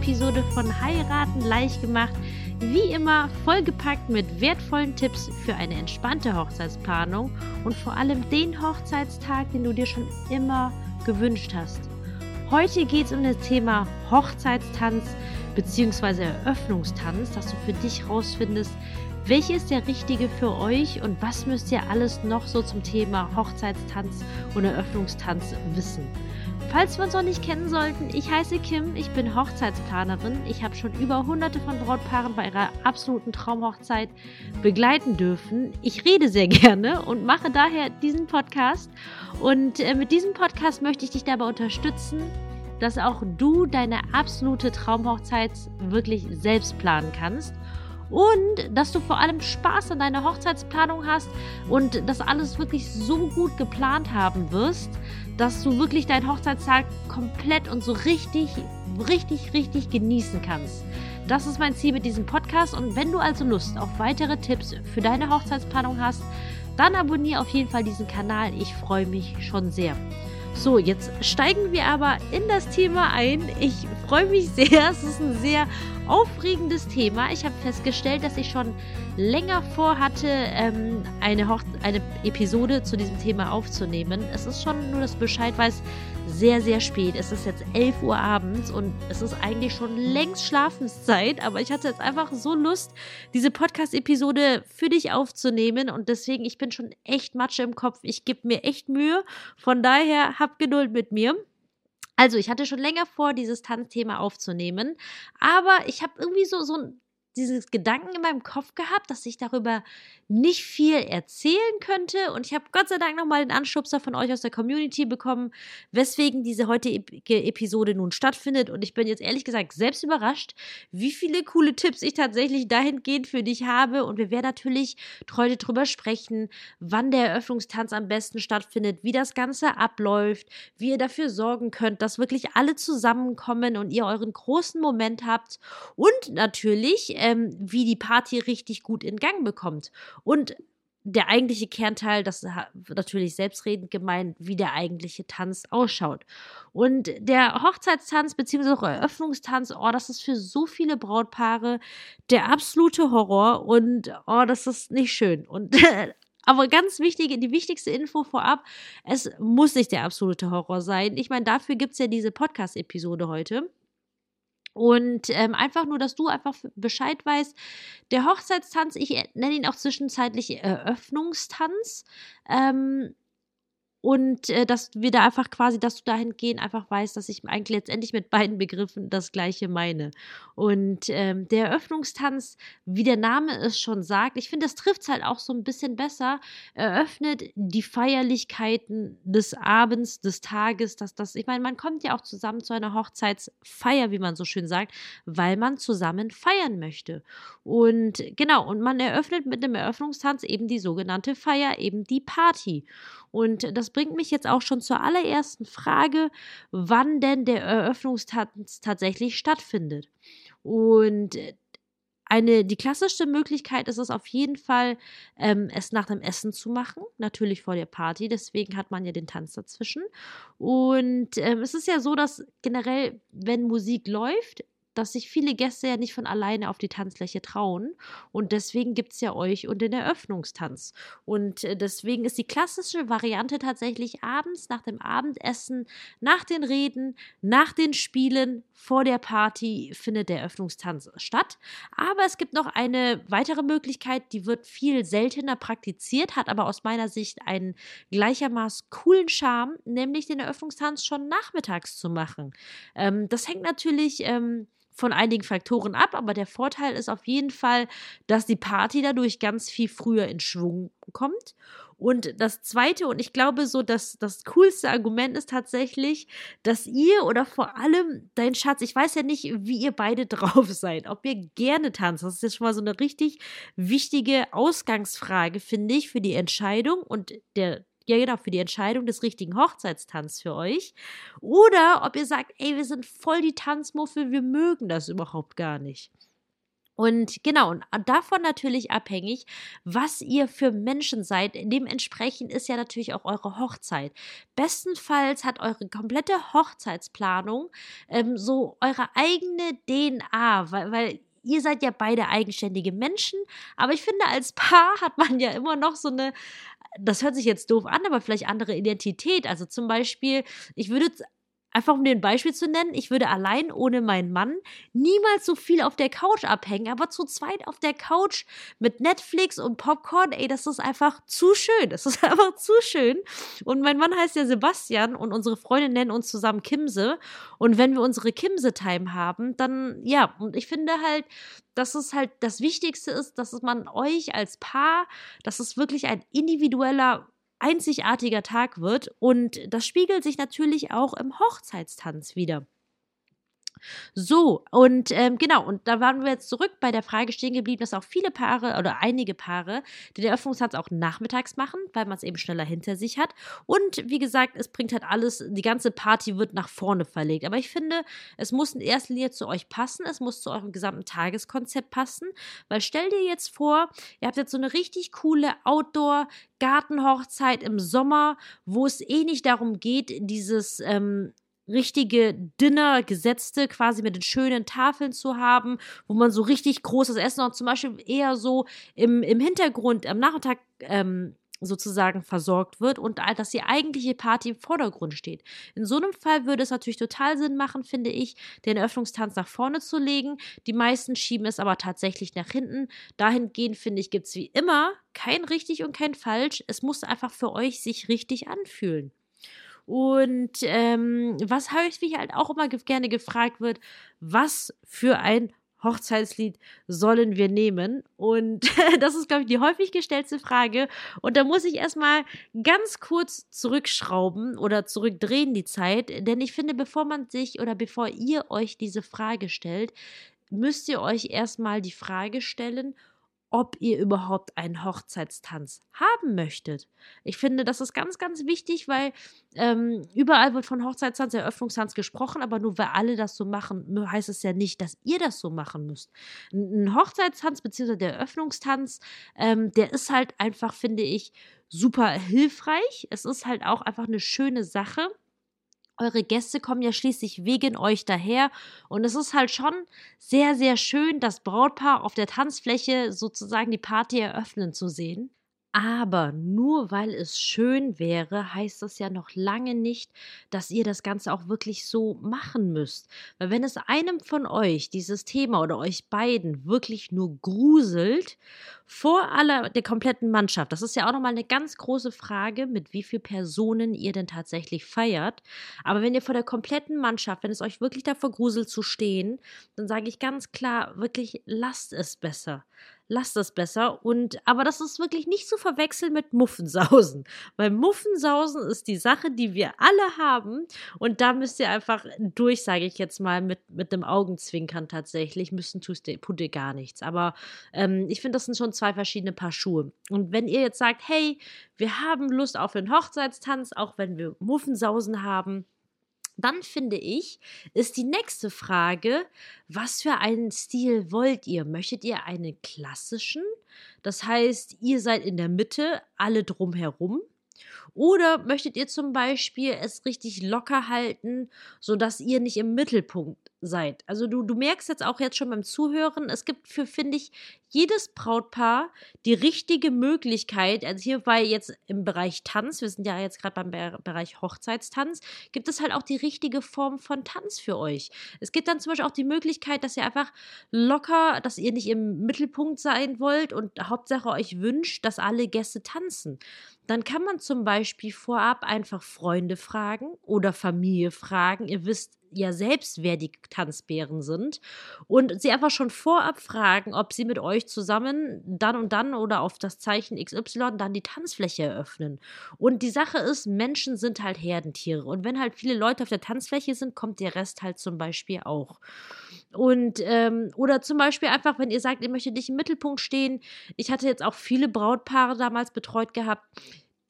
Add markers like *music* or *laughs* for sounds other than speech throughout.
Episode von Heiraten leicht gemacht. Wie immer vollgepackt mit wertvollen Tipps für eine entspannte Hochzeitsplanung und vor allem den Hochzeitstag, den du dir schon immer gewünscht hast. Heute geht es um das Thema Hochzeitstanz bzw. Eröffnungstanz, dass du für dich rausfindest, welcher ist der richtige für euch und was müsst ihr alles noch so zum Thema Hochzeitstanz und Eröffnungstanz wissen? Falls wir uns noch nicht kennen sollten, ich heiße Kim, ich bin Hochzeitsplanerin. Ich habe schon über hunderte von Brautpaaren bei ihrer absoluten Traumhochzeit begleiten dürfen. Ich rede sehr *laughs* gerne und mache daher diesen Podcast. Und äh, mit diesem Podcast möchte ich dich dabei unterstützen, dass auch du deine absolute Traumhochzeit wirklich selbst planen kannst und dass du vor allem Spaß an deiner Hochzeitsplanung hast und das alles wirklich so gut geplant haben wirst, dass du wirklich deinen Hochzeitstag komplett und so richtig, richtig, richtig genießen kannst. Das ist mein Ziel mit diesem Podcast und wenn du also Lust auf weitere Tipps für deine Hochzeitsplanung hast, dann abonniere auf jeden Fall diesen Kanal. Ich freue mich schon sehr. So, jetzt steigen wir aber in das Thema ein. Ich freue mich sehr. *laughs* Es ist ein sehr aufregendes Thema. Ich habe festgestellt, dass ich schon länger vorhatte, ähm, eine, eine Episode zu diesem Thema aufzunehmen. Es ist schon nur, dass Bescheid weiß, sehr, sehr spät. Es ist jetzt 11 Uhr abends und es ist eigentlich schon längst Schlafenszeit, aber ich hatte jetzt einfach so Lust, diese Podcast-Episode für dich aufzunehmen und deswegen, ich bin schon echt Matsche im Kopf. Ich gebe mir echt Mühe. Von daher, hab Geduld mit mir. Also, ich hatte schon länger vor, dieses Tanzthema aufzunehmen, aber ich habe irgendwie so, so ein dieses Gedanken in meinem Kopf gehabt, dass ich darüber nicht viel erzählen könnte. Und ich habe Gott sei Dank nochmal den Anschubser von euch aus der Community bekommen, weswegen diese heutige Episode nun stattfindet. Und ich bin jetzt ehrlich gesagt selbst überrascht, wie viele coole Tipps ich tatsächlich dahingehend für dich habe. Und wir werden natürlich heute drüber sprechen, wann der Eröffnungstanz am besten stattfindet, wie das Ganze abläuft, wie ihr dafür sorgen könnt, dass wirklich alle zusammenkommen und ihr euren großen Moment habt. Und natürlich, ähm, wie die Party richtig gut in Gang bekommt. Und der eigentliche Kernteil, das natürlich selbstredend gemeint, wie der eigentliche Tanz ausschaut. Und der Hochzeitstanz bzw. Eröffnungstanz, oh, das ist für so viele Brautpaare der absolute Horror und oh, das ist nicht schön. Und *laughs* aber ganz wichtige, die wichtigste Info vorab, es muss nicht der absolute Horror sein. Ich meine, dafür gibt es ja diese Podcast-Episode heute. Und ähm, einfach nur, dass du einfach Bescheid weißt. Der Hochzeitstanz, ich nenne ihn auch zwischenzeitlich Eröffnungstanz. Ähm, und äh, dass wir da einfach quasi, dass du dahin gehen, einfach weißt, dass ich eigentlich letztendlich mit beiden Begriffen das gleiche meine. Und ähm, der Eröffnungstanz, wie der Name es schon sagt, ich finde, das trifft es halt auch so ein bisschen besser, eröffnet die Feierlichkeiten des Abends, des Tages, dass das, ich meine, man kommt ja auch zusammen zu einer Hochzeitsfeier, wie man so schön sagt, weil man zusammen feiern möchte. Und genau, und man eröffnet mit dem Eröffnungstanz eben die sogenannte Feier, eben die Party. Und das bringt mich jetzt auch schon zur allerersten Frage, wann denn der Eröffnungstanz tatsächlich stattfindet. Und eine, die klassischste Möglichkeit ist es auf jeden Fall, ähm, es nach dem Essen zu machen, natürlich vor der Party, deswegen hat man ja den Tanz dazwischen. Und ähm, es ist ja so, dass generell, wenn Musik läuft, dass sich viele Gäste ja nicht von alleine auf die Tanzfläche trauen. Und deswegen gibt es ja euch und den Eröffnungstanz. Und äh, deswegen ist die klassische Variante tatsächlich abends nach dem Abendessen, nach den Reden, nach den Spielen, vor der Party findet der Eröffnungstanz statt. Aber es gibt noch eine weitere Möglichkeit, die wird viel seltener praktiziert, hat aber aus meiner Sicht einen gleichermaßen coolen Charme, nämlich den Eröffnungstanz schon nachmittags zu machen. Ähm, das hängt natürlich ähm, von einigen Faktoren ab, aber der Vorteil ist auf jeden Fall, dass die Party dadurch ganz viel früher in Schwung kommt. Und das zweite, und ich glaube so, dass das coolste Argument ist tatsächlich, dass ihr oder vor allem dein Schatz, ich weiß ja nicht, wie ihr beide *laughs* drauf seid, ob ihr gerne tanzt. Das ist jetzt schon mal so eine richtig wichtige Ausgangsfrage, finde ich, für die Entscheidung und der ja genau, für die Entscheidung des richtigen Hochzeitstanz für euch. Oder ob ihr sagt, ey, wir sind voll die Tanzmuffel, wir mögen das überhaupt gar nicht. Und genau, und davon natürlich abhängig, was ihr für Menschen seid. Dementsprechend ist ja natürlich auch eure Hochzeit. Bestenfalls hat eure komplette Hochzeitsplanung ähm, so eure eigene DNA, weil, weil ihr seid ja beide eigenständige Menschen, aber ich finde, als Paar hat man ja immer noch so eine, das hört sich jetzt doof an, aber vielleicht andere Identität. Also zum Beispiel, ich würde Einfach um dir ein Beispiel zu nennen, ich würde allein ohne meinen Mann niemals so viel auf der Couch abhängen, aber zu zweit auf der Couch mit Netflix und Popcorn, ey, das ist einfach zu schön. Das ist *laughs* einfach zu schön. Und mein Mann heißt ja Sebastian und unsere Freunde nennen uns zusammen Kimse. Und wenn wir unsere Kimse-Time haben, dann ja, und ich finde halt, dass es halt das Wichtigste ist, dass man euch als Paar, dass es wirklich ein individueller einzigartiger Tag wird und das spiegelt sich natürlich auch im Hochzeitstanz wieder. So, und ähm, genau, und da waren wir jetzt zurück bei der Frage stehen geblieben, dass auch viele Paare oder einige Paare den Eröffnungstanz auch nachmittags machen, weil man es eben schneller hinter sich hat. Und wie gesagt, es bringt halt alles, die ganze Party wird nach vorne verlegt. Aber ich finde, es muss in erster Linie zu euch passen, es muss zu eurem gesamten Tageskonzept passen, weil stell dir jetzt vor, ihr habt jetzt so eine richtig coole Outdoor- Gartenhochzeit im Sommer, wo es eh nicht darum geht, dieses ähm, richtige Dinner gesetzte, quasi mit den schönen Tafeln zu haben, wo man so richtig großes Essen und zum Beispiel eher so im, im Hintergrund am Nachmittag ähm, sozusagen versorgt wird und dass die eigentliche Party im Vordergrund steht. In so einem Fall würde es natürlich total Sinn machen, finde ich, den Eröffnungstanz nach vorne zu legen. Die meisten schieben es aber tatsächlich nach hinten. Dahingehend, finde ich, gibt es wie immer kein richtig und kein falsch. Es muss einfach für euch sich richtig anfühlen. Und ähm, was häufig halt auch immer gerne gefragt wird, was für ein Hochzeitslied sollen wir nehmen? Und *laughs* das ist, glaube ich, die häufig gestellte Frage. Und da muss ich erstmal ganz kurz zurückschrauben oder zurückdrehen die Zeit. Denn ich finde, bevor man sich oder bevor ihr euch diese Frage stellt, müsst ihr euch erstmal die Frage stellen, ob ihr überhaupt einen Hochzeitstanz haben möchtet. Ich finde, das ist ganz, ganz wichtig, weil ähm, überall wird von Hochzeitstanz, Eröffnungstanz gesprochen, aber nur weil alle das so machen, heißt es ja nicht, dass ihr das so machen müsst. Ein Hochzeitstanz bzw. der Eröffnungstanz, ähm, der ist halt einfach, finde ich, super hilfreich. Es ist halt auch einfach eine schöne Sache. Eure Gäste kommen ja schließlich wegen euch daher. Und es ist halt schon sehr, sehr schön, das Brautpaar auf der Tanzfläche sozusagen die Party eröffnen zu sehen. Aber nur weil es schön wäre, heißt das ja noch lange nicht, dass ihr das Ganze auch wirklich so machen müsst. Weil wenn es einem von euch dieses Thema oder euch beiden wirklich nur gruselt, vor aller der kompletten Mannschaft, das ist ja auch nochmal eine ganz große Frage, mit wie vielen Personen ihr denn tatsächlich feiert. Aber wenn ihr vor der kompletten Mannschaft, wenn es euch wirklich davor gruselt zu stehen, dann sage ich ganz klar, wirklich lasst es besser lasst das besser. Und, aber das ist wirklich nicht zu verwechseln mit Muffensausen. *laughs* Weil Muffensausen ist die Sache, die wir alle haben. Und da müsst ihr einfach durch, sage ich jetzt mal, mit, mit dem Augenzwinkern tatsächlich. Müssen tut ihr gar nichts. Aber ähm, ich finde, das sind schon zwei verschiedene Paar Schuhe. Und wenn ihr jetzt sagt, hey, wir haben Lust auf einen Hochzeitstanz, auch wenn wir Muffensausen haben, dann finde ich, ist die nächste Frage, was für einen Stil wollt ihr? Möchtet ihr einen klassischen? Das heißt, ihr seid in der Mitte, alle drumherum. Oder möchtet ihr zum Beispiel es richtig locker halten, sodass ihr nicht im Mittelpunkt seid? Also du, du merkst jetzt auch jetzt schon beim Zuhören, es gibt für, finde ich, jedes Brautpaar die richtige Möglichkeit, also hier war jetzt im Bereich Tanz, wir sind ja jetzt gerade beim Bereich Hochzeitstanz, gibt es halt auch die richtige Form von Tanz für euch. Es gibt dann zum Beispiel auch die Möglichkeit, dass ihr einfach locker, dass ihr nicht im Mittelpunkt sein wollt und Hauptsache euch wünscht, dass alle Gäste tanzen. Dann kann man zum Beispiel vorab einfach Freunde fragen oder Familie fragen. Ihr wisst ja selbst, wer die Tanzbären sind. Und sie einfach schon vorab fragen, ob sie mit euch zusammen dann und dann oder auf das Zeichen XY dann die Tanzfläche eröffnen. Und die Sache ist, Menschen sind halt Herdentiere. Und wenn halt viele Leute auf der Tanzfläche sind, kommt der Rest halt zum Beispiel auch. Und ähm, oder zum Beispiel einfach, wenn ihr sagt, ihr möchtet nicht im Mittelpunkt stehen. Ich hatte jetzt auch viele Brautpaare damals betreut gehabt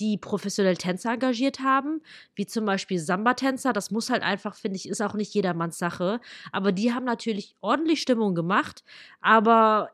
die professionell Tänzer engagiert haben, wie zum Beispiel Samba-Tänzer. Das muss halt einfach, finde ich, ist auch nicht jedermanns Sache. Aber die haben natürlich ordentlich Stimmung gemacht. Aber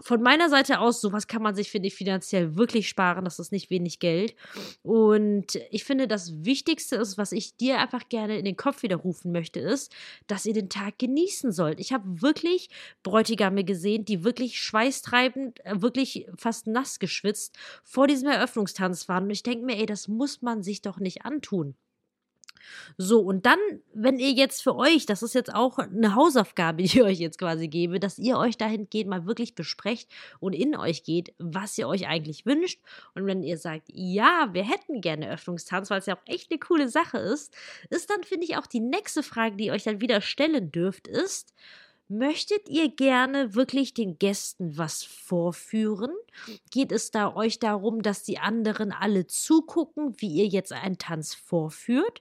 von meiner Seite aus, sowas kann man sich, finde ich, finanziell wirklich sparen. Das ist nicht wenig Geld. Und ich finde, das Wichtigste ist, was ich dir einfach gerne in den Kopf widerrufen möchte, ist, dass ihr den Tag genießen sollt. Ich habe wirklich Bräutigame gesehen, die wirklich schweißtreibend, äh, wirklich fast nass geschwitzt vor diesem Eröffnungstanz waren. Und ich denke mir, ey, das muss man sich doch nicht antun. So, und dann, wenn ihr jetzt für euch, das ist jetzt auch eine Hausaufgabe, *laughs* die ich euch jetzt quasi gebe, dass ihr euch dahingehend mal wirklich besprecht und in euch geht, was ihr euch eigentlich wünscht. Und wenn ihr sagt, ja, wir hätten gerne Öffnungstanz, weil es ja auch echt eine coole Sache ist, ist dann, finde ich, auch die nächste Frage, die ihr euch dann wieder stellen dürft, ist, Möchtet ihr gerne wirklich den Gästen was vorführen? Geht es da euch darum, dass die anderen alle zugucken, wie ihr jetzt einen Tanz vorführt?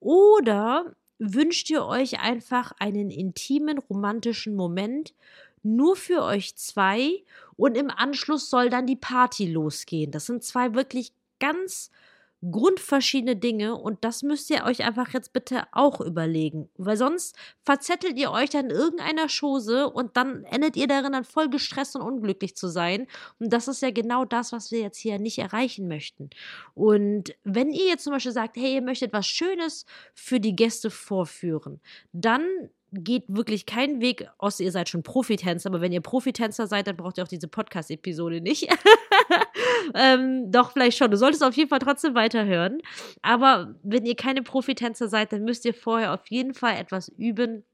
Oder wünscht ihr euch einfach einen intimen, romantischen Moment nur für euch zwei und im Anschluss soll dann die Party losgehen? Das sind zwei wirklich ganz grundverschiedene Dinge und das müsst ihr euch einfach jetzt bitte auch überlegen, weil sonst verzettelt ihr euch dann in irgendeiner Chose und dann endet ihr darin dann voll gestresst und unglücklich zu sein und das ist ja genau das, was wir jetzt hier nicht erreichen möchten. Und wenn ihr jetzt zum Beispiel sagt, hey, ihr möchtet was Schönes für die Gäste vorführen, dann geht wirklich keinen Weg, außer ihr seid schon Profitänzer, aber wenn ihr Profitänzer seid, dann braucht ihr auch diese Podcast-Episode nicht. *laughs* ähm, doch, vielleicht schon. Du solltest auf jeden Fall trotzdem weiterhören. Aber wenn ihr keine Profitänzer seid, dann müsst ihr vorher auf jeden Fall etwas üben,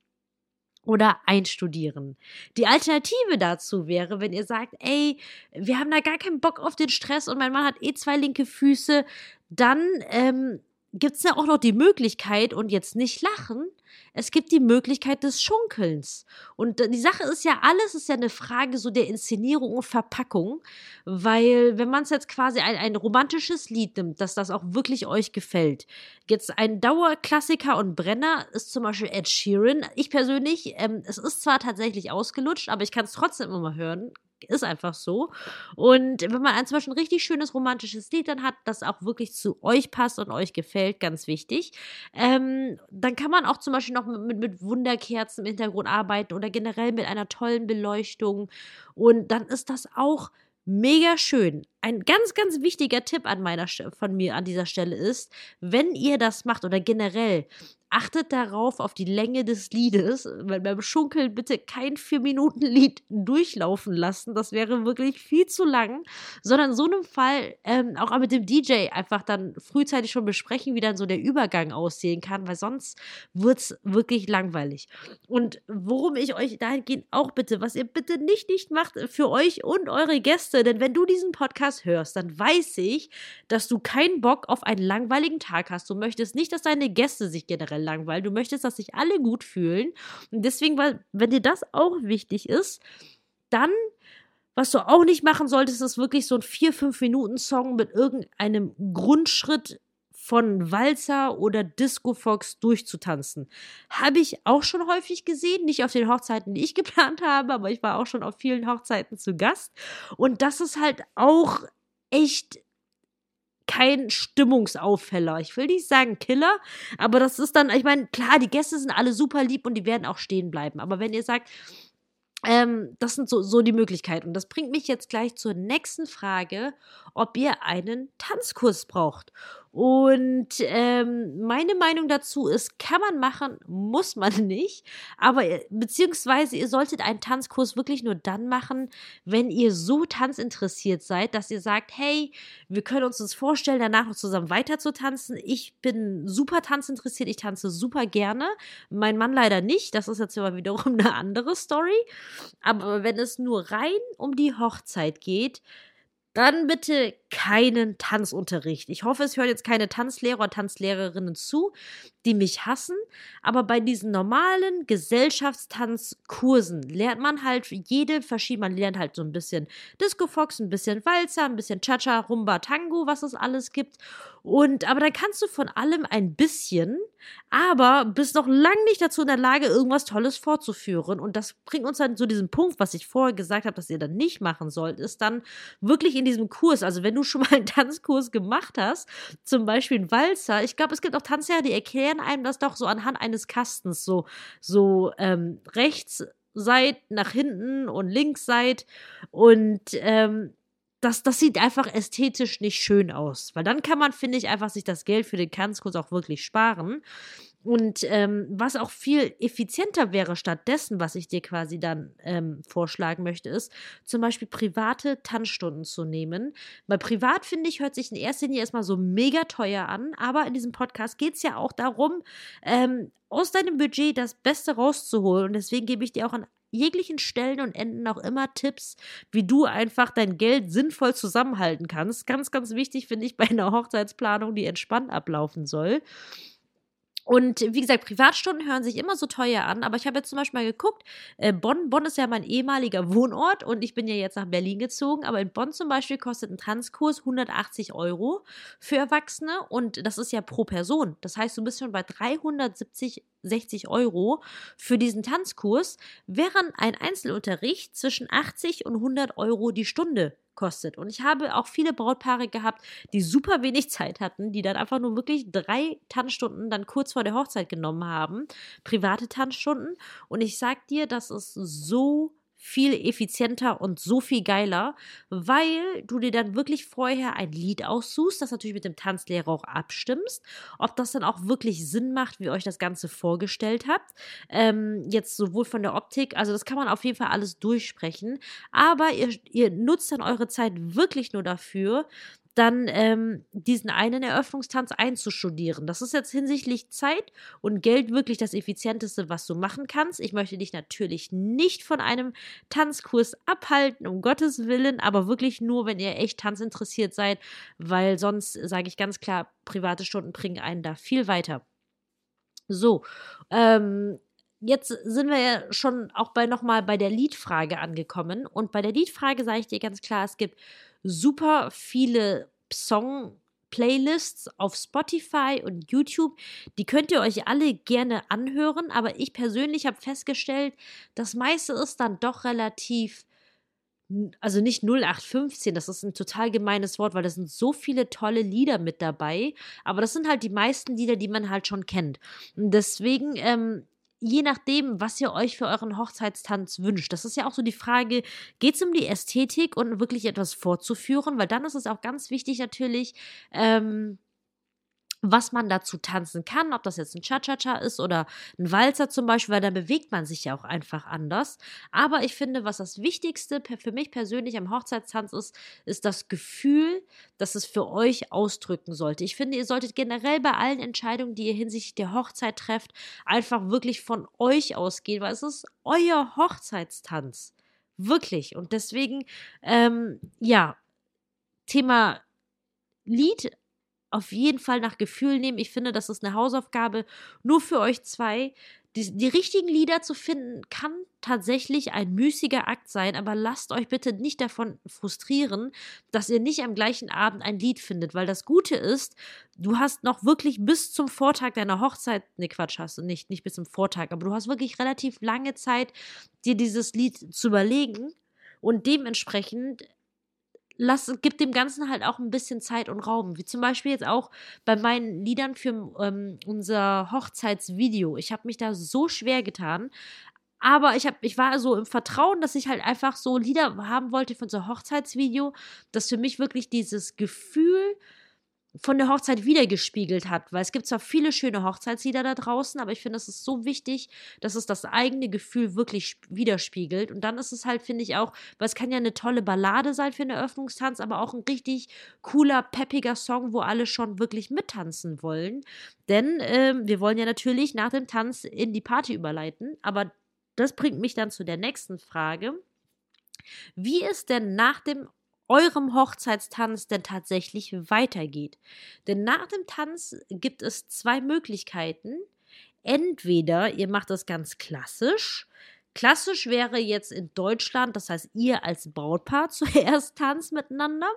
oder einstudieren. Die Alternative dazu wäre, wenn ihr sagt, ey, wir haben da gar keinen Bock auf den Stress und mein Mann hat eh zwei linke Füße, dann ähm, gibt es ja auch noch die Möglichkeit, und jetzt nicht lachen, es gibt die Möglichkeit des Schunkelns. Und die Sache ist ja, alles ist ja eine Frage so der Inszenierung und Verpackung, weil wenn man es jetzt quasi ein, ein romantisches Lied nimmt, dass das auch wirklich euch gefällt. Jetzt ein Dauerklassiker und Brenner ist zum Beispiel Ed Sheeran. Ich persönlich, ähm, es ist zwar tatsächlich ausgelutscht, aber ich kann es trotzdem immer hören ist einfach so. Und wenn man ein, zum Beispiel ein richtig schönes romantisches Lied dann hat, das auch wirklich zu euch passt und euch gefällt, ganz wichtig, ähm, dann kann man auch zum Beispiel noch mit, mit Wunderkerzen im Hintergrund arbeiten oder generell mit einer tollen Beleuchtung. Und dann ist das auch mega schön. Ein ganz, ganz wichtiger Tipp an meiner von mir an dieser Stelle ist, wenn ihr das macht oder generell, achtet darauf auf die Länge des Liedes, weil beim Schunkeln bitte kein 4-Minuten-Lied durchlaufen lassen. Das wäre wirklich viel zu lang, sondern in so einem Fall ähm, auch mit dem DJ einfach dann frühzeitig schon besprechen, wie dann so der Übergang aussehen kann, weil sonst wird es wirklich langweilig. Und worum ich euch dahingehend auch bitte, was ihr bitte nicht, nicht macht für euch und eure Gäste, denn wenn du diesen Podcast hörst, dann weiß ich, dass du keinen Bock auf einen langweiligen Tag hast. Du möchtest nicht, dass deine Gäste sich generell langweilen. Du möchtest, dass sich alle gut fühlen. Und deswegen, weil, wenn dir das auch wichtig ist, dann was du auch nicht machen solltest, ist wirklich so ein 4-5-Minuten-Song mit irgendeinem Grundschritt von Walzer oder Disco Fox durchzutanzen. Habe ich auch schon häufig gesehen, nicht auf den Hochzeiten, die ich *laughs* geplant habe, aber ich war auch schon auf vielen Hochzeiten zu Gast. Und das ist halt auch echt kein Stimmungsauffäller. Ich will nicht sagen Killer, aber das ist dann, ich meine, klar, die Gäste sind alle super lieb und die werden auch stehen bleiben. Aber wenn ihr sagt, ähm, das sind so, so die Möglichkeiten. Und das bringt mich jetzt gleich zur nächsten Frage, ob ihr einen Tanzkurs braucht. Und ähm, meine Meinung dazu ist, kann man machen, muss man *laughs* nicht. Aber äh, beziehungsweise ihr solltet einen Tanzkurs wirklich nur dann machen, wenn ihr so tanzinteressiert seid, dass ihr sagt, hey, wir können uns das vorstellen, danach noch zusammen weiter zu tanzen. Ich bin super tanzinteressiert, ich tanze super gerne. Mein Mann leider nicht. Das ist jetzt aber wiederum *laughs* eine andere Story. Aber wenn es nur rein um die Hochzeit geht, dann bitte keinen Tanzunterricht. Ich hoffe, es hören jetzt keine Tanzlehrer oder Tanzlehrerinnen zu, die mich hassen. Aber bei diesen normalen Gesellschaftstanzkursen lernt man halt jede verschiedene, man lernt halt so ein bisschen Disco Fox, ein bisschen Walzer, ein bisschen Cha-Cha, Rumba, Tango, was es alles gibt. Und, aber dann kannst du von allem ein bisschen, aber bist noch lange nicht dazu in der Lage, irgendwas Tolles vorzuführen. Und das bringt uns dann zu diesem Punkt, was ich vorher gesagt habe, dass ihr dann nicht machen sollt, ist dann wirklich in diesem Kurs, also wenn du du schon mal einen Tanzkurs gemacht hast, zum Beispiel ein Walzer, ich glaube, es gibt auch Tanzlehrer, die erklären einem das doch so anhand eines Kastens, so, so ähm, rechts seid, nach hinten und links seid. Und ähm, das, das sieht einfach ästhetisch nicht schön aus. Weil dann kann man, finde ich, einfach sich das Geld für den Tanzkurs auch wirklich sparen. Und ähm, was auch viel effizienter wäre stattdessen, was ich dir quasi dann ähm, vorschlagen möchte, ist zum Beispiel private Tanzstunden zu nehmen. Weil privat, finde ich, hört sich in erster Linie erstmal so mega teuer an, aber in diesem Podcast geht es ja auch darum, ähm, aus deinem Budget das Beste rauszuholen. Und deswegen gebe ich dir auch an jeglichen Stellen und Enden auch immer Tipps, wie du einfach dein Geld sinnvoll zusammenhalten kannst. Ganz, ganz wichtig finde ich bei einer Hochzeitsplanung, die entspannt ablaufen soll. Und wie gesagt, Privatstunden hören sich immer so teuer an, aber ich habe jetzt zum Beispiel mal geguckt, äh, Bonn, Bonn ist ja mein ehemaliger Wohnort und ich bin ja jetzt nach Berlin gezogen, aber in Bonn zum Beispiel kostet ein Tanzkurs 180 Euro für Erwachsene und das ist ja pro Person. Das heißt, du bist schon bei 370 60 Euro für diesen Tanzkurs, während ein Einzelunterricht zwischen 80 und 100 Euro die Stunde kostet. Und ich habe auch viele Brautpaare gehabt, die super wenig Zeit hatten, die dann einfach nur wirklich drei Tanzstunden dann kurz vor der Hochzeit genommen haben, private Tanzstunden. Und ich sag dir, das ist so viel effizienter und so viel geiler, weil du dir dann wirklich vorher ein Lied aussuchst, das natürlich mit dem Tanzlehrer auch abstimmst, ob das dann auch wirklich Sinn macht, wie euch das Ganze vorgestellt habt. Ähm, jetzt sowohl von der Optik, also das kann man auf jeden Fall alles durchsprechen, aber ihr, ihr nutzt dann eure Zeit wirklich nur dafür, dann ähm, diesen einen Eröffnungstanz einzustudieren. Das ist jetzt hinsichtlich Zeit und Geld wirklich das Effizienteste, was du machen kannst. Ich möchte dich natürlich nicht von einem Tanzkurs abhalten, um Gottes Willen, aber wirklich nur, wenn ihr echt tanzinteressiert seid, weil sonst sage ich ganz klar, private Stunden bringen einen da viel weiter. So, ähm, jetzt sind wir ja schon auch bei nochmal bei der Liedfrage angekommen. Und bei der Liedfrage sage ich dir ganz klar, es gibt super viele Song Playlists auf Spotify und YouTube. Die könnt ihr euch alle gerne anhören, aber ich persönlich habe festgestellt, das meiste ist dann doch relativ also nicht 0815, das ist ein total gemeines Wort, weil da sind so viele tolle Lieder mit dabei, aber das sind halt die meisten Lieder, die man halt schon kennt. Und deswegen ähm, je nachdem, was ihr euch für euren Hochzeitstanz wünscht. Das ist ja auch so die Frage, geht es um die Ästhetik und wirklich etwas vorzuführen? Weil dann ist es auch ganz wichtig natürlich, ähm, was man dazu tanzen kann, ob das jetzt ein Cha-Cha-Cha ist oder ein Walzer zum Beispiel, weil dann bewegt man sich ja auch einfach anders. Aber ich finde, was das Wichtigste für mich persönlich am Hochzeitstanz ist, ist das Gefühl, dass es für euch ausdrücken sollte. Ich finde, ihr solltet generell bei allen Entscheidungen, die ihr hinsichtlich der Hochzeit trefft, einfach wirklich von euch ausgehen, weil es ist euer Hochzeitstanz. Wirklich. Und deswegen, ähm, ja, Thema Lied auf jeden Fall nach Gefühl nehmen. Ich finde, das ist eine Hausaufgabe nur für euch zwei. Die, die, richtigen Lieder zu finden, kann tatsächlich ein müßiger Akt sein, aber lasst euch bitte nicht davon frustrieren, dass ihr nicht am gleichen Abend ein Lied findet, weil das Gute ist, du hast noch wirklich bis zum Vortag deiner Hochzeit, ne Quatsch, hast du nicht, nicht bis zum Vortag, aber du hast wirklich relativ lange Zeit, dir dieses Lied zu überlegen und dementsprechend lass, gib dem Ganzen halt auch ein bisschen Zeit und Raum. Wie zum Beispiel jetzt auch bei meinen Liedern für ähm, unser Hochzeitsvideo. Ich habe mich da so schwer getan. Aber ich, hab, ich war so im Vertrauen, dass ich halt einfach so Lieder haben wollte für unser Hochzeitsvideo, dass für mich wirklich dieses Gefühl von der Hochzeit wiedergespiegelt hat. Weil es gibt zwar viele schöne Hochzeitslieder da draußen, aber ich finde, es ist so wichtig, dass es das eigene Gefühl wirklich widerspiegelt. Und dann ist es halt, finde ich auch, weil es kann ja eine tolle Ballade sein für einen Eröffnungstanz, aber auch ein richtig cooler, peppiger Song, wo alle schon wirklich mittanzen wollen. Denn äh, wir wollen ja natürlich nach dem Tanz in die Party überleiten. Aber das bringt mich dann zu der nächsten Frage. Wie ist denn nach dem eurem Hochzeitstanz denn tatsächlich weitergeht. Denn nach dem Tanz gibt es zwei Möglichkeiten. Entweder ihr macht das ganz klassisch, Klassisch wäre jetzt in Deutschland, das heißt, ihr als Brautpaar *laughs* zuerst tanzt miteinander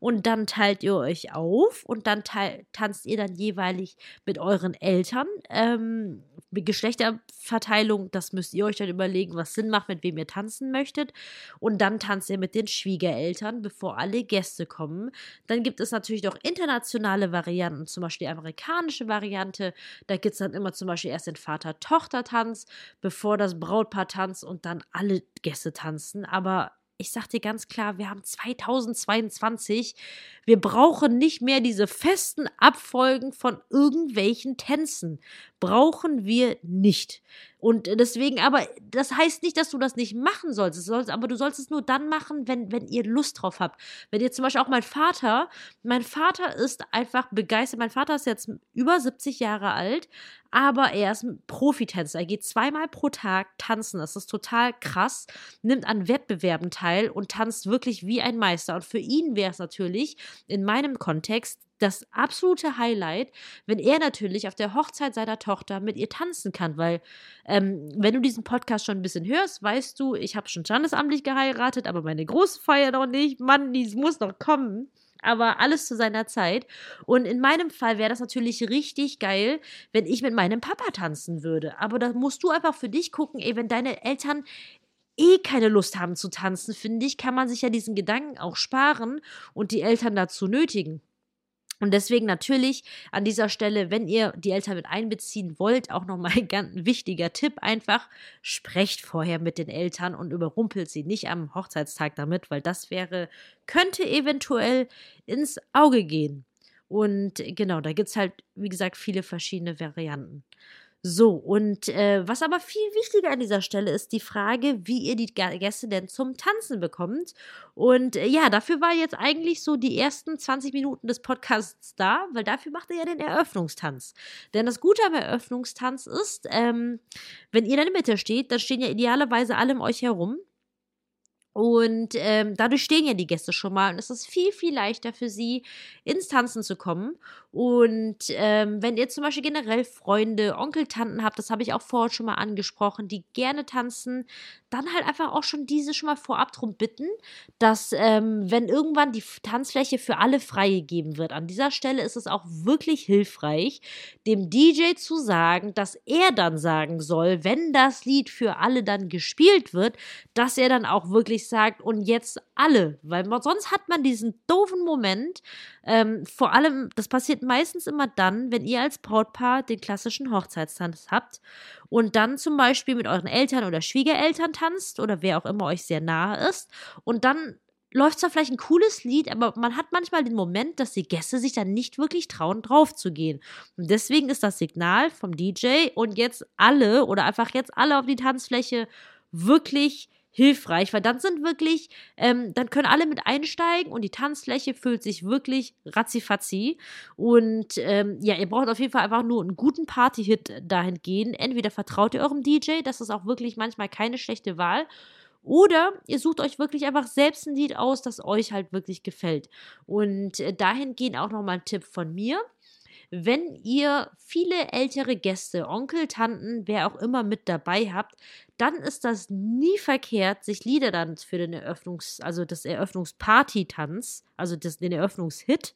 und dann teilt ihr euch auf und dann tanzt ihr dann jeweilig mit euren Eltern. Ähm, Geschlechterverteilung, das müsst ihr euch dann überlegen, was Sinn macht, mit wem ihr tanzen möchtet. Und dann tanzt ihr mit den Schwiegereltern, bevor alle Gäste kommen. Dann gibt es natürlich noch internationale Varianten, zum Beispiel die amerikanische Variante. Da gibt es dann immer zum Beispiel erst den Vater-Tochter-Tanz, bevor das Brautpaar tanzt und dann alle Gäste tanzen. Aber ich sag dir ganz klar, wir haben 2022. Wir brauchen nicht mehr diese festen Abfolgen von irgendwelchen Tänzen. Brauchen wir nicht. Und deswegen, aber das heißt nicht, dass du das nicht machen sollst. sollst aber du sollst es nur dann machen, wenn, wenn ihr Lust drauf habt. Wenn ihr zum Beispiel auch mein Vater, mein Vater ist einfach begeistert. Mein Vater ist jetzt über 70 Jahre alt, aber er ist ein Profitänzer. Er geht zweimal pro Tag tanzen. Das ist total krass. Nimmt an Wettbewerben teil und tanzt wirklich wie ein Meister. Und für ihn wäre es natürlich in meinem Kontext das absolute Highlight, wenn er natürlich auf der Hochzeit seiner Tochter mit ihr tanzen kann, weil ähm, wenn du diesen Podcast schon ein bisschen hörst, weißt du, ich habe schon standesamtlich geheiratet, aber meine Großfeier noch nicht. Mann, die muss noch kommen aber alles zu seiner Zeit. Und in meinem Fall wäre das natürlich richtig geil, wenn ich mit meinem Papa tanzen würde. Aber da musst du einfach für dich gucken, ey, wenn deine Eltern eh keine Lust haben zu tanzen, finde ich, kann man sich ja diesen Gedanken auch sparen und die Eltern dazu nötigen. Und deswegen natürlich an dieser Stelle, wenn ihr die Eltern mit einbeziehen wollt, auch nochmal ein ganz wichtiger Tipp einfach, sprecht vorher mit den Eltern und überrumpelt sie nicht am Hochzeitstag damit, weil das wäre, könnte eventuell ins Auge gehen. Und genau, da gibt es halt, wie gesagt, viele verschiedene Varianten. So, und äh, was aber viel wichtiger an dieser Stelle ist die Frage, wie ihr die Gäste denn zum Tanzen bekommt. Und äh, ja, dafür war jetzt eigentlich so die ersten 20 Minuten des Podcasts da, weil dafür macht ihr ja den Eröffnungstanz. Denn das Gute am Eröffnungstanz ist, ähm, wenn ihr in der Mitte steht, dann stehen ja idealerweise alle um euch herum. Und ähm, dadurch stehen ja die Gäste schon mal und es ist viel, viel leichter für sie, ins Tanzen zu kommen. Und ähm, wenn ihr zum Beispiel generell Freunde, Onkel, Tanten habt, das habe ich auch vorher schon mal angesprochen, die gerne tanzen, dann halt einfach auch schon diese schon mal vorab drum bitten, dass ähm, wenn irgendwann die Tanzfläche für alle freigegeben wird, an dieser Stelle ist es auch wirklich hilfreich, dem DJ zu sagen, dass er dann sagen soll, wenn das Lied für alle dann gespielt wird, dass er dann auch wirklich wirklich sagt, und jetzt alle, weil sonst hat man diesen doofen Moment, ähm, vor allem, das passiert meistens immer dann, wenn ihr als Brautpaar den klassischen Hochzeitstanz habt und dann zum Beispiel mit euren Eltern oder Schwiegereltern tanzt oder wer auch immer euch sehr nahe ist und dann läuft zwar vielleicht ein cooles Lied, aber man hat manchmal den Moment, dass die Gäste sich dann nicht wirklich trauen, drauf zu gehen. Und deswegen ist das Signal vom DJ und jetzt alle oder einfach jetzt alle auf die Tanzfläche wirklich hilfreich, weil dann sind wirklich, ähm, dann können alle mit einsteigen und die Tanzfläche fühlt sich wirklich ratzifatzi. Und ähm, ja, ihr braucht auf jeden Fall einfach nur einen guten Party-Hit dahingehend. Entweder vertraut ihr eurem DJ, das ist auch wirklich manchmal keine schlechte Wahl. Oder ihr sucht euch wirklich einfach selbst ein Lied aus, das euch halt wirklich gefällt. Und äh, dahingehend auch nochmal ein Tipp von mir wenn ihr viele ältere Gäste, Onkel, Tanten, wer auch immer mit dabei habt, dann ist das nie verkehrt, sich Lieder dann für den Eröffnungs-, also das Eröffnungsparty-Tanz, also das, den Eröffnungshit,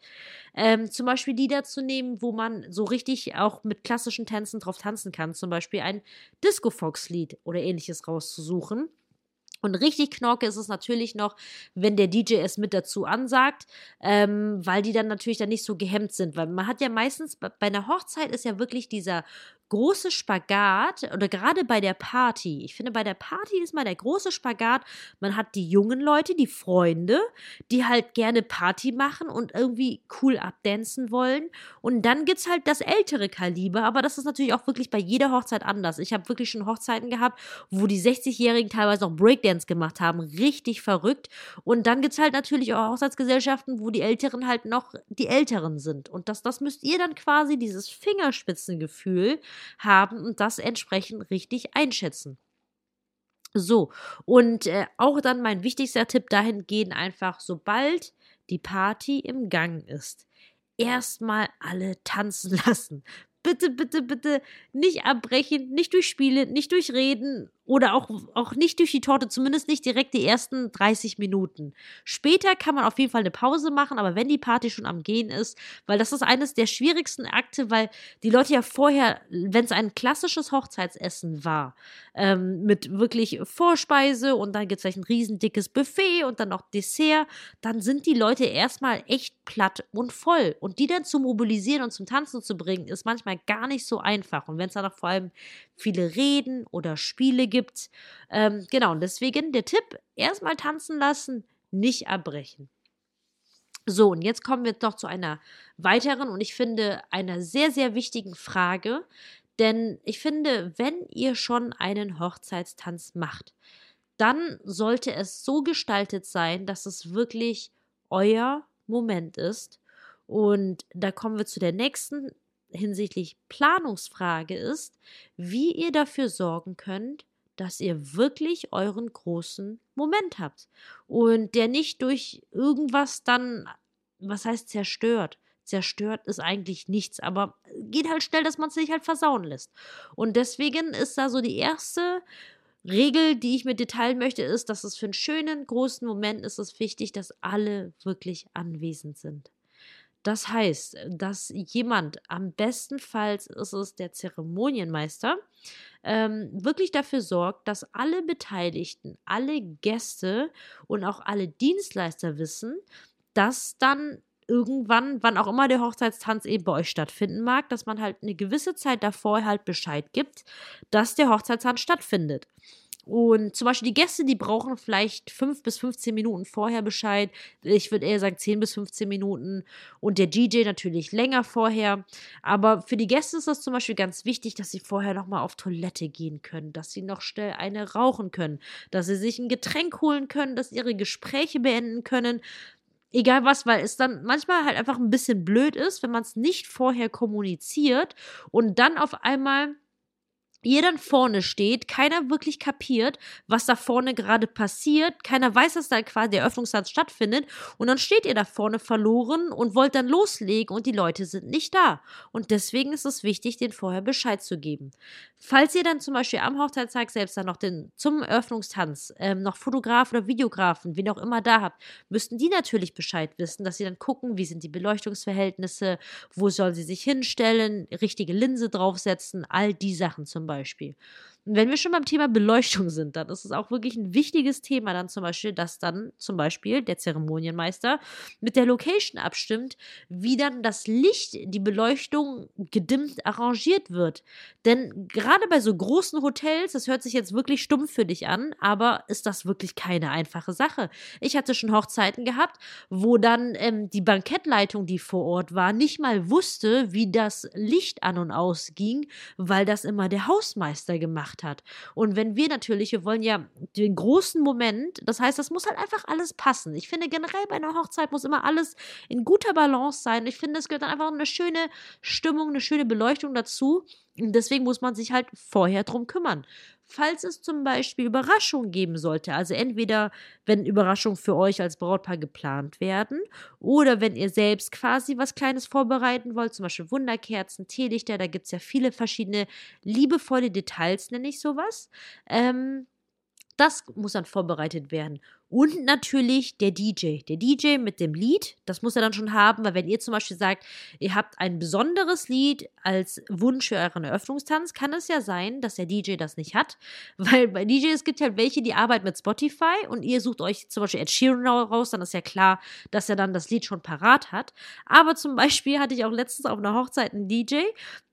ähm, zum Beispiel Lieder zu nehmen, wo man so richtig auch mit klassischen Tänzen drauf tanzen kann. Zum Beispiel ein Disco-Fox-Lied oder ähnliches rauszusuchen. Und richtig knorke ist es natürlich noch, wenn der DJ es mit dazu ansagt, ähm, weil die dann natürlich dann nicht so gehemmt sind. Weil man hat ja meistens, bei einer Hochzeit ist ja wirklich dieser große Spagat oder gerade bei der Party. Ich finde, bei der Party ist mal der große Spagat. Man hat die jungen Leute, die Freunde, die halt gerne Party machen und irgendwie cool abdancen wollen. Und dann gibt es halt das ältere Kaliber, aber das ist natürlich auch wirklich bei jeder Hochzeit anders. Ich habe wirklich schon Hochzeiten gehabt, wo die 60-Jährigen teilweise auch Breakdance gemacht haben. Richtig verrückt. Und dann gibt es halt natürlich auch Hochzeitsgesellschaften, wo die Älteren halt noch die Älteren sind. Und das, das müsst ihr dann quasi, dieses Fingerspitzengefühl, haben und das entsprechend richtig einschätzen. So, und äh, auch dann mein wichtigster Tipp dahingehend einfach, sobald die Party im Gang ist, erstmal alle tanzen *laughs* lassen. Bitte, bitte, bitte nicht abbrechen, nicht durch Spiele, nicht durch Reden oder auch, auch nicht durch die Torte, zumindest nicht direkt die ersten 30 Minuten. Später kann man auf jeden Fall eine Pause machen, aber wenn die Party schon am Gehen ist, weil das ist eines der schwierigsten Akte, weil die Leute ja vorher, wenn es ein klassisches Hochzeitsessen war, ähm, mit wirklich Vorspeise und dann gibt es ein riesendickes Buffet und dann noch Dessert, dann sind die Leute erstmal echt platt und voll. Und die dann zu mobilisieren und zum Tanzen zu bringen, ist manchmal gar nicht so einfach. Und wenn es dann auch vor allem viele Reden oder Spiele gibt, gibt. Ähm, genau, und deswegen der Tipp, erstmal tanzen lassen, nicht abbrechen. So, und jetzt kommen wir doch zu einer weiteren und ich finde einer sehr, sehr wichtigen Frage. Denn ich finde, wenn ihr schon einen Hochzeitstanz macht, dann sollte es so gestaltet sein, dass es wirklich euer Moment ist. Und da kommen wir zu der nächsten hinsichtlich Planungsfrage ist, wie ihr dafür sorgen könnt, dass ihr wirklich euren großen Moment habt und der nicht durch irgendwas dann, was heißt zerstört. Zerstört ist eigentlich nichts, aber geht halt schnell, dass man es sich halt versauen lässt. Und deswegen ist da so die erste Regel, die ich mit dir teilen möchte, ist, dass es für einen schönen, großen Moment ist es wichtig, dass alle wirklich anwesend sind. Das heißt, dass jemand, am bestenfalls ist es der Zeremonienmeister, ähm, wirklich dafür sorgt, dass alle Beteiligten, alle Gäste und auch alle Dienstleister wissen, dass dann irgendwann, wann auch immer der Hochzeitstanz eben bei euch stattfinden mag, dass man halt eine gewisse Zeit davor halt Bescheid gibt, dass der Hochzeitstanz stattfindet. Und zum Beispiel die Gäste, die brauchen vielleicht 5 bis 15 Minuten vorher Bescheid. Ich würde eher sagen 10 bis 15 Minuten. Und der DJ natürlich länger vorher. Aber für die Gäste ist das zum Beispiel ganz wichtig, dass sie vorher nochmal auf Toilette gehen können, dass sie noch schnell eine rauchen können, dass sie sich ein Getränk holen können, dass ihre Gespräche beenden können. Egal was, weil es dann manchmal halt einfach ein bisschen blöd ist, wenn man es nicht vorher kommuniziert und dann auf einmal dann vorne steht, keiner wirklich kapiert, was da vorne gerade passiert, keiner weiß, dass da quasi der Öffnungstanz stattfindet und dann steht ihr da vorne verloren und wollt dann loslegen und die Leute sind nicht da. Und deswegen ist es wichtig, den vorher Bescheid zu geben. Falls ihr dann zum Beispiel am Hochzeitstag selbst dann noch den zum Eröffnungstanz ähm, noch Fotografen oder Videografen, wie auch immer da habt, müssten die natürlich Bescheid wissen, dass sie dann gucken, wie sind die Beleuchtungsverhältnisse, wo soll sie sich hinstellen, richtige Linse draufsetzen, all die Sachen zum Beispiel. Wenn wir schon beim Thema Beleuchtung sind, dann ist es auch wirklich ein wichtiges Thema dann zum Beispiel, dass dann zum Beispiel der Zeremonienmeister mit der Location abstimmt, wie dann das Licht, die Beleuchtung gedimmt arrangiert wird. Denn gerade bei so großen Hotels, das hört sich jetzt wirklich stumpf für dich an, aber ist das wirklich keine einfache Sache. Ich hatte schon Hochzeiten gehabt, wo dann ähm, die Bankettleitung, die vor Ort war, nicht mal wusste, wie das Licht an und aus ging, weil das immer der Hausmeister gemacht gemacht hat. Und wenn wir natürlich, wir wollen ja den großen Moment, das heißt, das muss halt einfach alles passen. Ich finde generell bei einer Hochzeit muss immer alles in guter Balance sein. Ich finde, es gehört dann einfach eine schöne Stimmung, eine schöne Beleuchtung dazu. Deswegen muss man sich halt vorher drum kümmern falls es zum Beispiel Überraschungen geben sollte. Also entweder, wenn Überraschungen für euch als Brautpaar geplant werden oder wenn ihr selbst quasi was Kleines vorbereiten wollt, zum Beispiel Wunderkerzen, Teelichter, da gibt es ja viele verschiedene liebevolle Details, nenne ich sowas. Ähm, das muss dann vorbereitet werden. Und natürlich der DJ. Der DJ mit dem Lied, das muss er dann schon haben, weil wenn ihr zum Beispiel sagt, ihr habt ein besonderes Lied als Wunsch für euren Eröffnungstanz, kann es ja sein, dass der DJ das nicht hat. *laughs* Weil bei DJs gibt halt welche, die arbeiten mit Spotify und ihr sucht euch zum Beispiel Ed Sheeran raus, dann ist ja klar, dass er dann das Lied schon parat hat. Aber zum Beispiel hatte ich auch letztens auf einer Hochzeit einen DJ,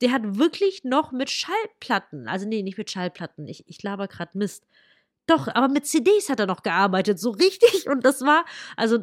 der hat wirklich noch mit Schallplatten, also nee, nicht mit Schallplatten, ich, ich laber gerade Mist doch, aber mit CDs hat er noch gearbeitet, so richtig. Und das war, also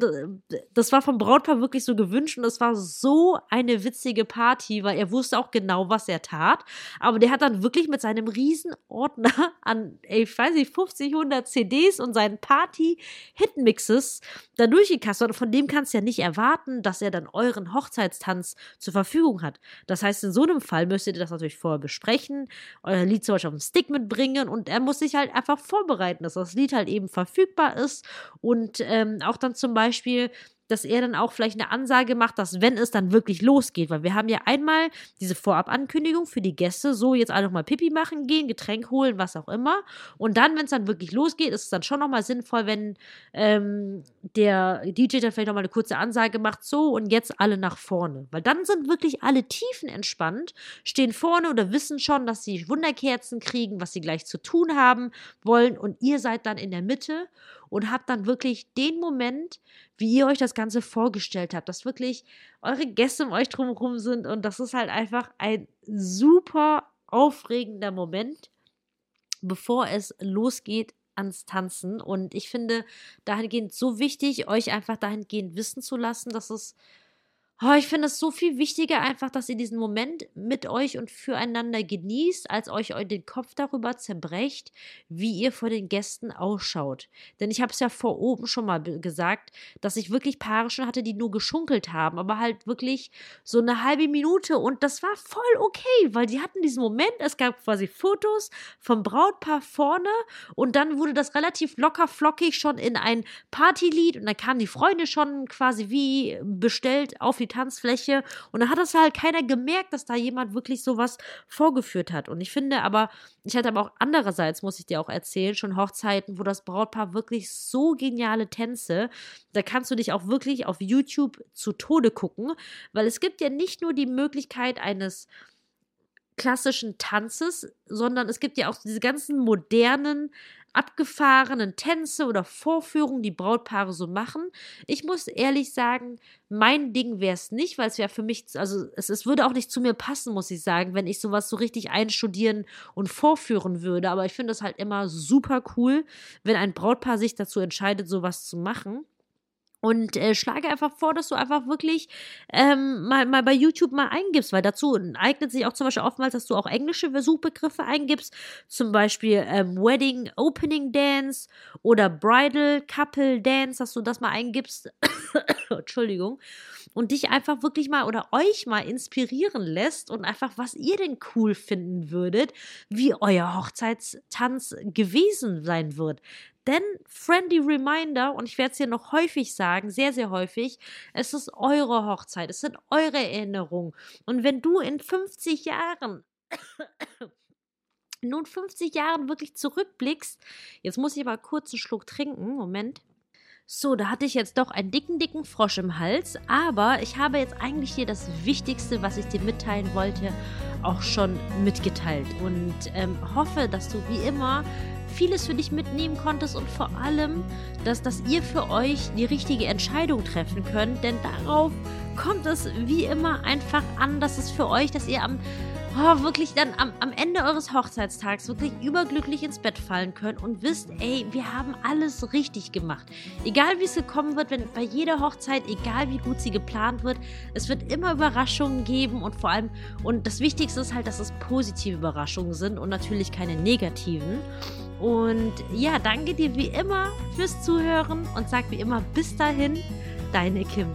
das war vom Brautpaar wirklich so gewünscht und das war so eine witzige Party, weil er wusste auch genau, was er tat. Aber der hat dann wirklich mit seinem Riesenordner an, ich weiß nicht, 50, 100 CDs und seinen Party-Hitmixes da durchgekastet. Und von dem kannst du ja nicht erwarten, dass er dann euren Hochzeitstanz zur Verfügung hat. Das heißt, in so einem Fall müsstet ihr das natürlich vorher besprechen, euer Lied zum Beispiel auf dem Stick mitbringen und er muss sich halt einfach vorbereiten, dass das Lied halt eben verfügbar ist. Und ähm, auch dann zum Beispiel dass er dann auch vielleicht eine Ansage macht, dass wenn es dann wirklich losgeht, weil wir haben ja einmal diese Vorabankündigung für die Gäste, so jetzt alle nochmal Pipi machen gehen, Getränk holen, was auch immer. Und dann, wenn es dann wirklich losgeht, ist es dann schon nochmal sinnvoll, wenn ähm, der DJ dann vielleicht nochmal eine kurze Ansage macht, so und jetzt alle nach vorne. Weil dann sind wirklich alle tiefen entspannt, stehen vorne oder wissen schon, dass sie Wunderkerzen kriegen, was sie gleich zu tun haben wollen und ihr seid dann in der Mitte und habt dann wirklich den Moment, wie ihr euch das Ganze vorgestellt habt, dass wirklich eure Gäste um euch drumherum sind und das ist halt einfach ein super aufregender Moment, bevor es losgeht ans Tanzen. Und ich finde dahingehend so wichtig, euch einfach dahingehend wissen zu lassen, dass es Oh, ich finde es so viel wichtiger einfach, dass ihr diesen Moment mit euch und füreinander genießt, als euch den Kopf darüber zerbrecht, wie ihr vor den Gästen ausschaut. Denn ich habe es ja vor oben schon mal gesagt, dass ich wirklich Paare schon hatte, die nur geschunkelt haben, aber halt wirklich so eine halbe Minute und das war voll okay, weil die hatten diesen Moment, es gab quasi Fotos vom Brautpaar vorne und dann wurde das relativ locker flockig schon in ein Partylied und dann kamen die Freunde schon quasi wie bestellt auf die Tanzfläche. Und da hat das halt keiner gemerkt, dass da jemand wirklich sowas vorgeführt hat. Und ich finde aber, ich hatte aber auch andererseits, muss ich dir auch erzählen, schon Hochzeiten, wo das Brautpaar wirklich so geniale Tänze, da kannst du dich auch wirklich auf YouTube zu Tode gucken, weil es gibt ja nicht nur die Möglichkeit eines klassischen Tanzes, sondern es gibt ja auch diese ganzen modernen abgefahrenen Tänze oder Vorführungen, die Brautpaare so machen. Ich muss ehrlich sagen, mein Ding wäre es nicht, weil es wäre für mich, also es, es würde auch nicht zu mir passen, muss ich sagen, wenn ich sowas so richtig einstudieren und vorführen würde. Aber ich finde es halt immer super cool, wenn ein Brautpaar sich dazu entscheidet, sowas zu machen. Und äh, schlage einfach vor, dass du einfach wirklich ähm, mal, mal bei YouTube mal eingibst, weil dazu eignet sich auch zum Beispiel oftmals, dass du auch englische Suchbegriffe eingibst, zum Beispiel ähm, Wedding Opening Dance oder Bridal Couple Dance, dass du das mal eingibst. *coughs* Entschuldigung. Und dich einfach wirklich mal oder euch mal inspirieren lässt und einfach, was ihr denn cool finden würdet, wie euer Hochzeitstanz gewesen sein wird. Denn friendly reminder, und ich werde es hier noch häufig sagen, sehr, sehr häufig, es ist eure Hochzeit, es sind eure Erinnerungen. Und wenn du in 50 Jahren *coughs* nun 50 Jahren wirklich zurückblickst, jetzt muss ich aber kurz einen Schluck trinken, Moment. So, da hatte ich jetzt doch einen dicken, dicken Frosch im Hals, aber ich habe jetzt eigentlich hier das Wichtigste, was ich dir mitteilen wollte, auch schon mitgeteilt und ähm, hoffe, dass du wie immer vieles für dich mitnehmen konntest und vor allem, dass, dass ihr für euch die richtige Entscheidung treffen könnt, denn darauf kommt es wie immer einfach an, dass es für euch, dass ihr am oh, wirklich dann am, am Ende eures Hochzeitstags wirklich überglücklich ins Bett fallen könnt und wisst, ey, wir haben alles richtig gemacht. Egal wie es gekommen wird, wenn bei jeder Hochzeit, egal wie gut sie geplant wird, es wird immer Überraschungen geben und vor allem, und das Wichtigste ist halt, dass es positive Überraschungen sind und natürlich keine negativen. Und ja, danke dir wie immer fürs Zuhören und sag wie immer bis dahin, deine Kim.